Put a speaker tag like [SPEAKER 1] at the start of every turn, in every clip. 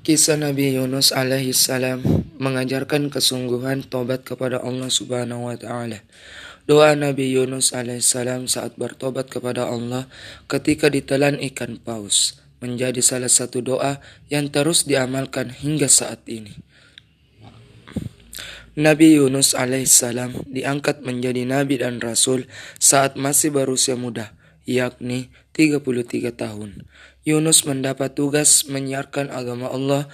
[SPEAKER 1] Kisah Nabi Yunus alaihi salam mengajarkan kesungguhan tobat kepada Allah Subhanahu wa taala. Doa Nabi Yunus alaihi salam saat bertobat kepada Allah ketika ditelan ikan paus menjadi salah satu doa yang terus diamalkan hingga saat ini. Nabi Yunus alaihissalam diangkat menjadi nabi dan rasul saat masih berusia muda, yakni 33 tahun. Yunus mendapat tugas menyiarkan agama Allah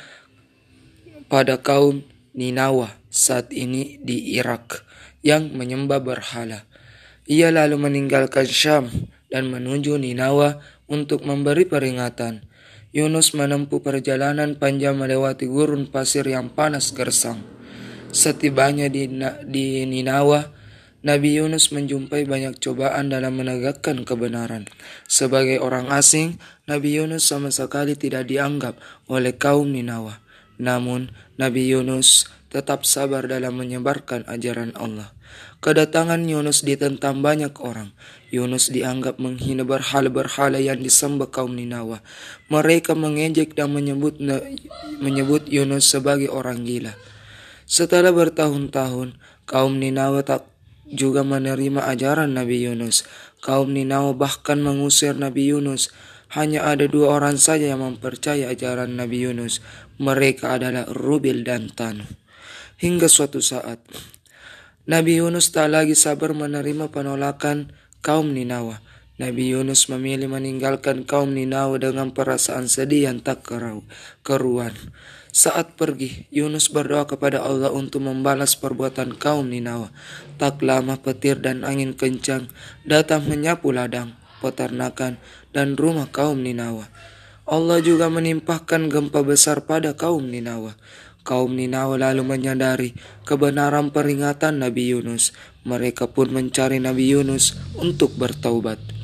[SPEAKER 1] pada kaum Ninawa saat ini di Irak yang menyembah berhala. Ia lalu meninggalkan Syam dan menuju Ninawa untuk memberi peringatan. Yunus menempuh perjalanan panjang melewati gurun pasir yang panas gersang. Setibanya di, di Ninawa, Nabi Yunus menjumpai banyak cobaan dalam menegakkan kebenaran. Sebagai orang asing, Nabi Yunus sama sekali tidak dianggap oleh kaum Ninawa. Namun, Nabi Yunus tetap sabar dalam menyebarkan ajaran Allah. Kedatangan Yunus ditentang banyak orang. Yunus dianggap menghina berhala-berhala yang disembah kaum Ninawa. Mereka mengejek dan menyebut menyebut Yunus sebagai orang gila. Setelah bertahun-tahun, kaum Ninawa tak juga menerima ajaran Nabi Yunus. Kaum Ninawa bahkan mengusir Nabi Yunus. Hanya ada dua orang saja yang mempercayai ajaran Nabi Yunus. Mereka adalah Rubil dan Tanu. Hingga suatu saat, Nabi Yunus tak lagi sabar menerima penolakan kaum Ninawa. Nabi Yunus memilih meninggalkan kaum Ninawa dengan perasaan sedih yang tak keruan. Saat pergi, Yunus berdoa kepada Allah untuk membalas perbuatan kaum Ninawa. Tak lama petir dan angin kencang datang menyapu ladang, peternakan, dan rumah kaum Ninawa. Allah juga menimpahkan gempa besar pada kaum Ninawa. Kaum Ninawa lalu menyadari kebenaran peringatan Nabi Yunus. Mereka pun mencari Nabi Yunus untuk bertaubat.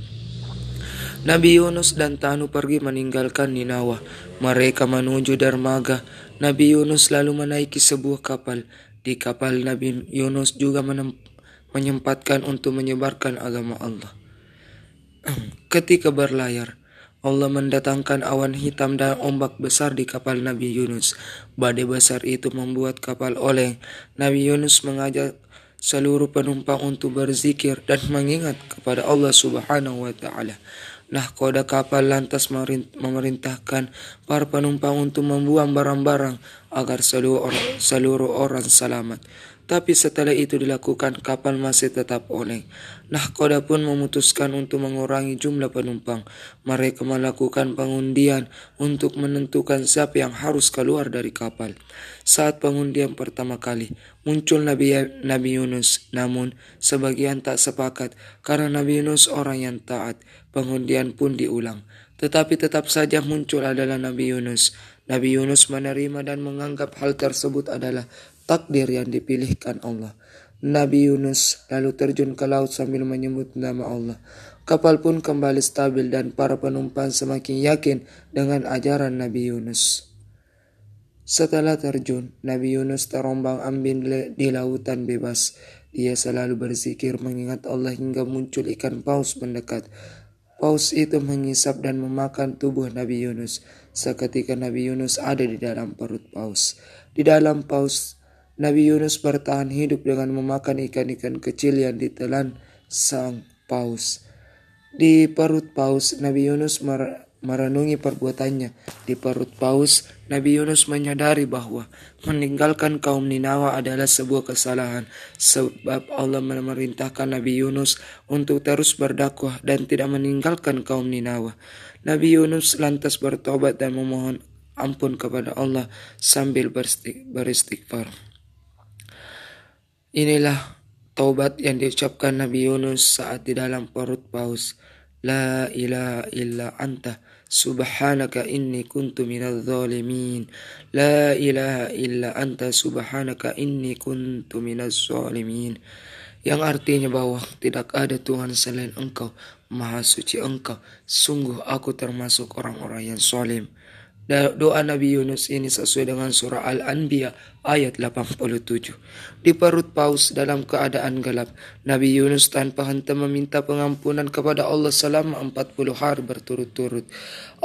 [SPEAKER 1] Nabi Yunus dan Tanu pergi meninggalkan Ninawa. Mereka menuju dermaga. Nabi Yunus lalu menaiki sebuah kapal. Di kapal Nabi Yunus juga menyempatkan untuk menyebarkan agama Allah. Ketika berlayar, Allah mendatangkan awan hitam dan ombak besar di kapal Nabi Yunus. Badai besar itu membuat kapal oleng. Nabi Yunus mengajak seluruh penumpang untuk berzikir dan mengingat kepada Allah Subhanahu wa taala. Nahkoda kapal lantas memerintahkan para penumpang untuk membuang barang-barang agar seluruh orang, seluruh orang selamat. Tapi setelah itu dilakukan, kapal masih tetap oleng. Nahkoda pun memutuskan untuk mengurangi jumlah penumpang. Mereka melakukan pengundian untuk menentukan siapa yang harus keluar dari kapal. Saat pengundian pertama kali, muncul Nabi, Nabi Yunus. Namun, sebagian tak sepakat karena Nabi Yunus orang yang taat. Pengundian pun diulang. Tetapi tetap saja muncul adalah Nabi Yunus. Nabi Yunus menerima dan menganggap hal tersebut adalah takdir yang dipilihkan Allah. Nabi Yunus lalu terjun ke laut sambil menyebut nama Allah. Kapal pun kembali stabil dan para penumpang semakin yakin dengan ajaran Nabi Yunus. Setelah terjun, Nabi Yunus terombang ambing di lautan bebas. Dia selalu berzikir mengingat Allah hingga muncul ikan paus mendekat. Paus itu mengisap dan memakan tubuh Nabi Yunus. Seketika Nabi Yunus ada di dalam perut paus. Di dalam paus Nabi Yunus bertahan hidup dengan memakan ikan-ikan kecil yang ditelan sang paus. Di perut paus, Nabi Yunus merenungi perbuatannya. Di perut paus, Nabi Yunus menyadari bahwa meninggalkan kaum Ninawa adalah sebuah kesalahan sebab Allah memerintahkan Nabi Yunus untuk terus berdakwah dan tidak meninggalkan kaum Ninawa. Nabi Yunus lantas bertobat dan memohon ampun kepada Allah sambil beristighfar. Inilah taubat yang diucapkan Nabi Yunus saat di dalam perut paus. La ilaha illa anta subhanaka inni kuntu minal zalimin. La ilaha illa anta subhanaka inni kuntu minal zalimin. Yang artinya bahwa tidak ada Tuhan selain engkau, maha suci engkau. Sungguh aku termasuk orang-orang yang solim. Doa Nabi Yunus ini sesuai dengan surah Al-Anbiya ayat 87. Di perut paus dalam keadaan gelap, Nabi Yunus tanpa henti meminta pengampunan kepada Allah selama 40 hari berturut-turut.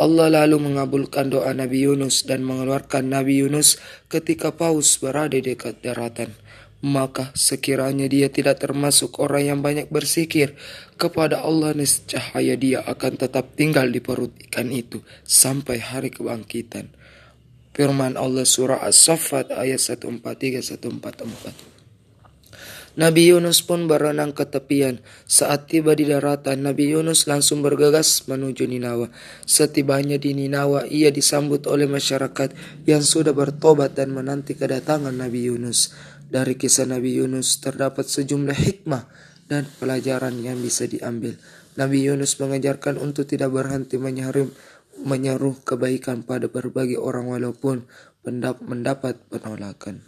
[SPEAKER 1] Allah lalu mengabulkan doa Nabi Yunus dan mengeluarkan Nabi Yunus ketika paus berada dekat daratan maka sekiranya dia tidak termasuk orang yang banyak bersikir kepada Allah nescaya dia akan tetap tinggal di perut ikan itu sampai hari kebangkitan. Firman Allah surah As-Saffat ayat 143 144. Nabi Yunus pun berenang ke tepian. Saat tiba di daratan, Nabi Yunus langsung bergegas menuju Ninawa. Setibanya di Ninawa, ia disambut oleh masyarakat yang sudah bertobat dan menanti kedatangan Nabi Yunus. Dari kisah Nabi Yunus terdapat sejumlah hikmah dan pelajaran yang bisa diambil. Nabi Yunus mengajarkan untuk tidak berhenti menyeru kebaikan pada berbagai orang walaupun mendapat penolakan.